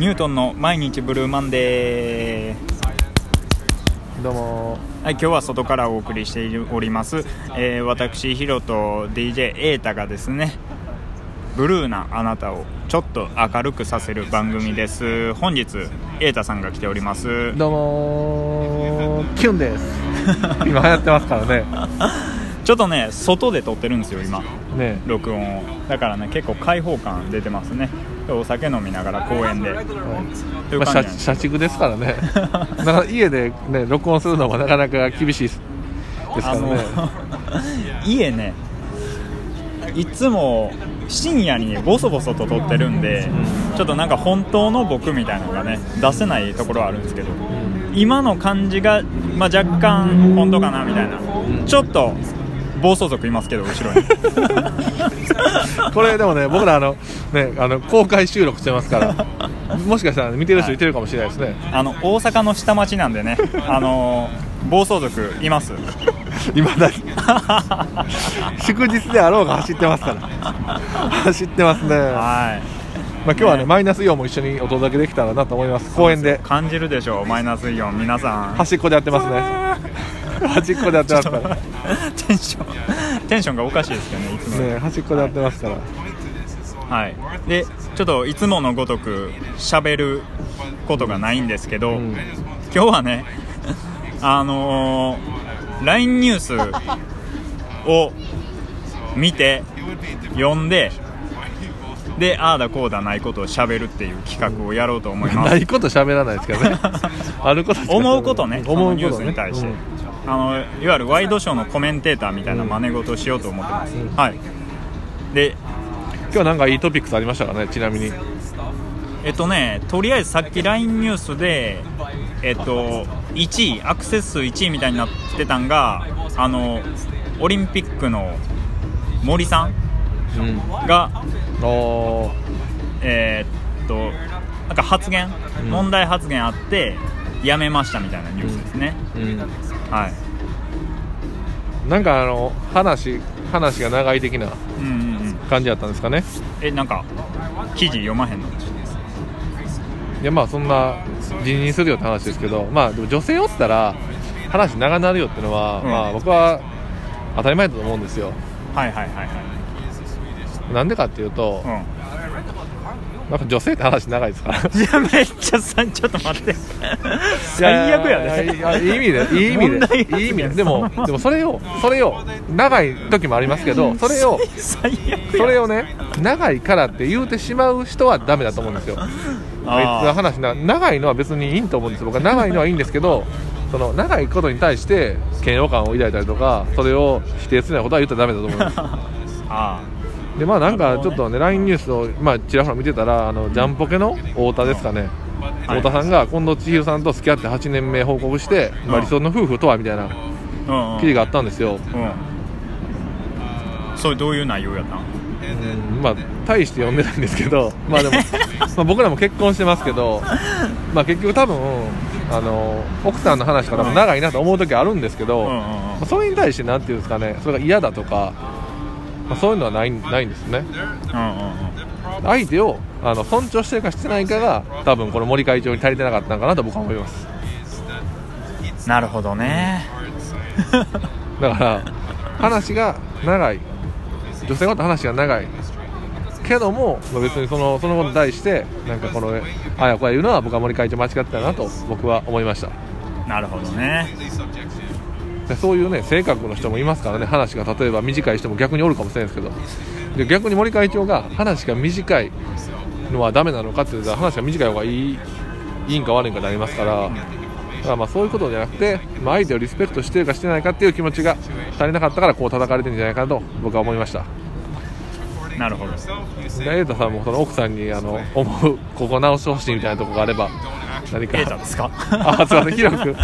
ニュートンの毎日ブルーマンデー。どうも。はい、今日は外からお送りしております、えー私ヒロと DJ エータがですねブルーなあなたをちょっと明るくさせる番組です。本日エータさんが来ております。どうもキュンです。今流行ってますからね。ちょっとね外で撮ってるんですよ今。ね。録音を。だからね結構開放感出てますねお酒飲みながら公園で。というまあ、社社畜ですからね。だから家でね録音するのもなかなか厳しいですからあのね 家ねいつも深夜にボソボソと撮ってるんで、ちょっとなんか本当の僕みたいなのがね出せないところはあるんですけど、今の感じが、まあ、若干本当かなみたいな、ちょっと暴走族いますけど後ろに。これでもね僕らあのねあの公開収録してますからもしかしたら見てる人いてるかもしれないですね、あの大阪の下町なんでねあの暴走族います。今だに。祝日であろうが走ってますから。走ってますね、まあ、はい今日はねね。マイナスイオンも一緒にお届けできたらなと思います。公園で。感じるでしょうマイナスイオン。皆さん。端っこでやってますね端っこでやってますから。テンションテンションがおかしいですけどねいつも。ね端っこでやってますから。はい、でちょっといつものごとく喋ることがないんですけど、うん。今日はね、あのー LINE ニュースを見て、読んで、で、ああだこうだないことを喋るっていう企画をやろうと思います。ないこと喋らないですけどね。あること思うことね、そ思のニュースに対して、うんあのいわゆるワイドショーのコメンテーターみたいな真似事をしようと思ってます。うん。はい。で今日なんかいいトピックスありましたかねちなみに。えっとね、とりあえずさっき LINE ニュースで、えっと、1位、アクセス数1位みたいになってたんが、あのオリンピックの森さんうん。が、おー。えーっと、なんか発言、うん。問題発言あって、辞めましたみたいなニュースですね。うんはい。なんかあの話話が長い的なうんうんうん、感じだったんですかね。え、なんか、記事読まへんの？いやまあそんな辞任するよって話ですけどまあでも女性おったら話長なるよっていうのは、うん。まあ僕は当たり前だと思うんですよ。はいはいはいはい。なんでかっていうと、うんなんか女性って話長いですか？ら いやめっちゃさちょっと待って。最悪やで、いやいやいい意味で いい意味でいい意味で。でも でもそれをそれを長い時もありますけどそれを最悪や。それをね長いからって言うてしまう人はダメだと思うんですよ。あいつの話な長いのは別にいいと思うんですよ。僕は長いのはいいんですけどその長いことに対して嫌悪感を抱いたりとかそれを否定するようなことは言ったらダメだと思いますあでまあなんかちょっとね LINE ニュースをまあちらほら見てたらあのジャンポケの太田ですかね。はい。太田さんが近藤千尋さんと付き合って8年目報告して、まあ、うん理想の夫婦とはみたいな記事があったんですよ、うん。それどういう内容やったん？うんまあ大して読んでないんですけどまあでも まあ僕らも結婚してますけどまあ結局多分あの奥さんの話からも長いなと思う時あるんですけど、うんうんうん。まあそれに対してなんていうんですかねそれが嫌だとか、まあ、そういうのはないないんですね。うんうん相手をあの尊重してるかしてないかが多分この森会長に足りてなかったのかなと僕は思います。うんなるほどね。だから話が長い。女性のこと話が長い。けども、まあ別にそのそのことに対してなんかこのあやこや言うのは僕は森会長間違ってたなと僕は思いました。なるほどねでそういうね性格の人もいますからね話が例えば短い人も逆におるかもしれないですけど。で逆に森会長が話が短いのはダメなのかって言ったら話が短い方がいいいいんか悪いんかでありますから。だからまあそういうことじゃなくて、まあ、相手をリスペクトしてるかしてないかっていう気持ちが足りなかったからこう叩かれてるんじゃないかなと僕は思いました。なるほど。で瑛太さんもその奥さんにあの思うここ直してほしいみたいなところがあれば何か。エータですか？あすいません。ヒロ君。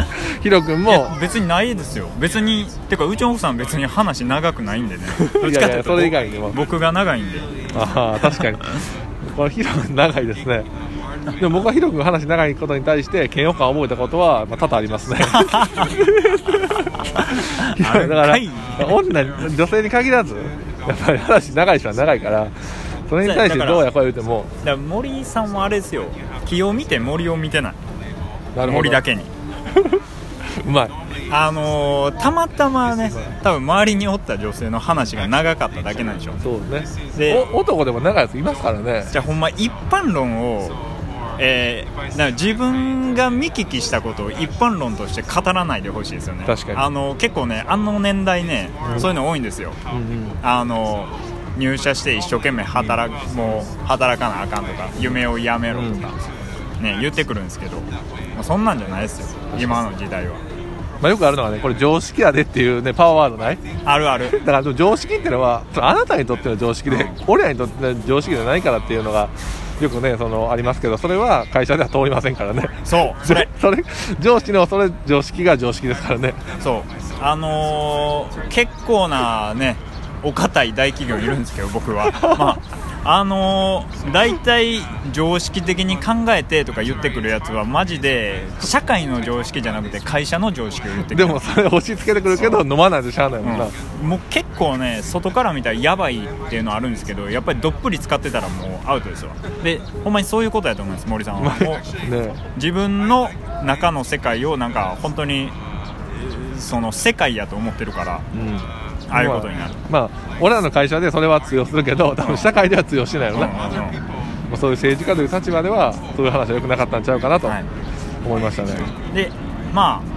ヒロ君いもや別にないですよ。別にてかうちの奥さん別に話長くないんでね。どっちかっていうとそれ以外にも。僕が長いんで。ああ確かに。これヒロ君長いですね。でも僕はヒロ君が話長いことに対して嫌悪感を覚えたことは、まあ、多々ありますね。だから女女性に限らずやっぱり話長い人は長いからそれに対してどうやこう言うても。森さんはあれですよ木を見て森を見てない。森だけに。うまい。あのーたまたまね多分周りにおった女性の話が長かっただけなんでしょそうですね。でお男でも長いやついますからね。じゃあほんま一般論をえー、だから自分が見聞きしたことを一般論として語らないでほしいですよね。確かに。あの結構ねあの年代ね、うん。そういうの多いんですよ。うんうん。あの入社して一生懸命働くもう働かなあかんとか夢をやめろとか、ね、言ってくるんですけど、まあそんなんじゃないですよ今の時代は。まあ、よくあるのはねこれ常識やでっていうねパワーワードない？あるある。だから常識っていうのはあなたにとっての常識で俺らにとっての常識じゃないからっていうのがよくねそのありますけどそれは会社では通りませんからね。そう それ。それ上司のそれ常識が常識ですからね。そう。あのー結構なねお堅い大企業いるんですけど僕は。まああのー、大体常識的に考えてとか言ってくるやつはマジで社会の常識じゃなくて会社の常識を言ってくる。でもそれ押し付けてくるけど飲まないとしゃあないもんな、うん、もう結構ね外から見たらやばいっていうのはあるんですけどやっぱりどっぷり使ってたらもうアウトですわ。でほんまにそういうことやと思います森さんは。もうね。自分の中の世界をなんか本当にえーその世界やと思ってるから。うんああいうことになる、まあ、まあ俺らの会社でそれは通用するけど多分社会では通用しないよな、うんうんうんまあそういう政治家という立場ではそういう話は良くなかったんちゃうかなとはい思いましたね、でまあ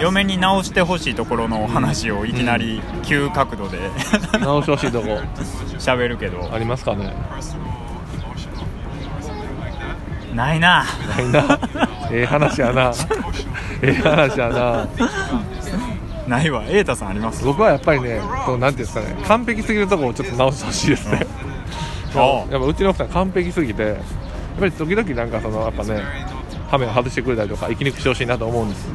嫁に直してほしいところのお話をいきなり急角度で直してほしいとこ。喋るけど。ありますかね。ないな。ないな。ええ話やな。ええ話やなないわ。瑛太さんあります？僕はやっぱりねこうなんていうんですかね完璧すぎるところをちょっと直してほしいですね、あ やっぱうちの奥さん完璧すぎてやっぱり時々なんかそのやっぱねハメを外してくれたりとか生きにくしてほしいなと思うんです。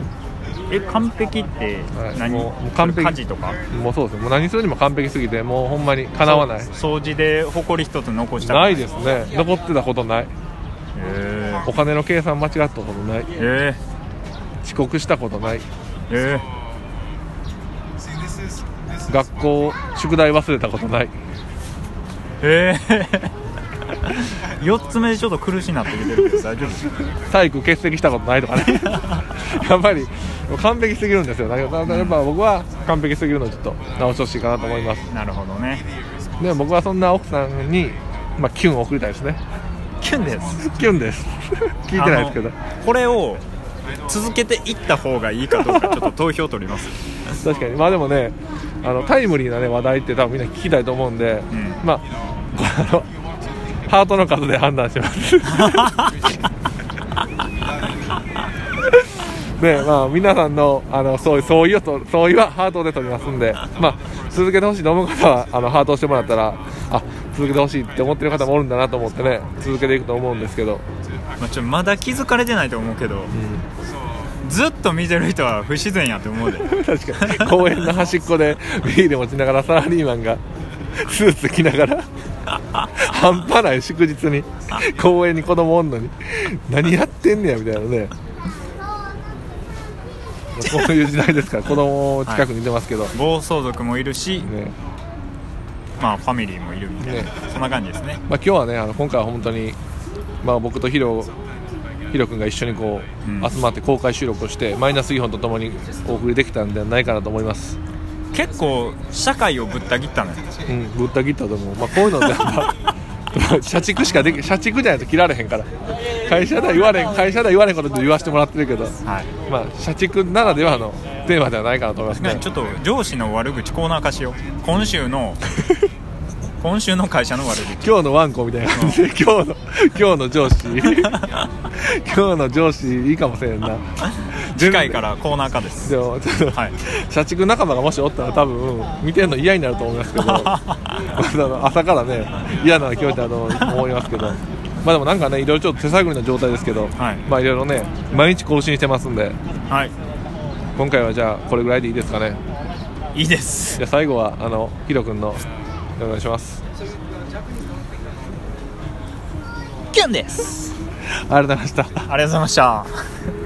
え完璧って何、はい。もう完璧。家事とか？もうそうですね。もう何するにも完璧すぎてもうほんまにかなわない。掃除で埃一つ残したくない。ですね。残ってたことない。え。お金の計算間違ったことない。遅刻したことない。ー、え学校宿題忘れたことない。ー、え。ー、4つ目でちょっと苦しいなってきてるけど大丈夫体育欠席したことないとかね。やっぱり完璧すぎるんですよ。だからやっぱ僕は完璧すぎるのをちょっと直してほしいかなと思います。なるほどね。でも僕はそんな奥さんに、まあ、キュンを送りたいですね。キュンです。キュンです。聞いてないですけど。これを続けていった方がいいかどうかちょっと投票取ります 確かに。まあでもねあのタイムリーな、ね、話題って多分みんな聞きたいと思うんで、ん。まああのハートの数で判断します。で まあ皆さんのあのそういう相違をと相違はハートで取りますんで、まあ、続けてほしいと思う方はあのハートをしてもらったらあ続けてほしいって思ってる方もおるんだなと思ってね続けていくと思うんですけど、まあちょまだ気づかれてないと思うけどずっと見てる人は不自然やと思うで。確かに。公園の端っこでビール持ちながらサラリーマンがスーツ着ながら半端ない祝日に公園に子供おんのに何やってんねやみたいなね。こういう時代ですから子供近くにいてますけど、暴走族もいるし、ね。まあファミリーもいるみたいな、ね。そんな感じですね。まあ、今日はねあの今回は本当に、まあ、僕とヒロヒロ君が一緒にこう、うん。集まって公開収録をしてマイナスイオンとともにお送りできたんではないかなと思います。結構社会をぶった切ったのようん、ぶった切ったと思う、まあ、こういうのってやっぱ 社畜しかでき社畜じゃないと切られへんから。会社では言われん会社では言われんことで言わせてもらってるけど、はい。まあ、社畜ならではのテーマではないかなと思いますね。ねちょっと上司の悪口コーナー化しよう。今週の今週の会社の悪口。今日のワンコみたいな。感じで今日の今日の上司。今日の上司いいかもしれんな。次回からコーナー化です。でもちょっと、はい。社畜仲間がもしおったら多分見てるの嫌になると思いますけど。朝からね嫌な気持ちだと思いますけど。まあでもなんかねいろいろちょっと手探りな状態ですけど、はい。まあいろいろね毎日更新してますんで。はい。今回はじゃあこれぐらいでいいですかね。いいです。じゃあ最後はあのヒロ君のお願いします。キュンです。ありがとうございました。ありがとうございました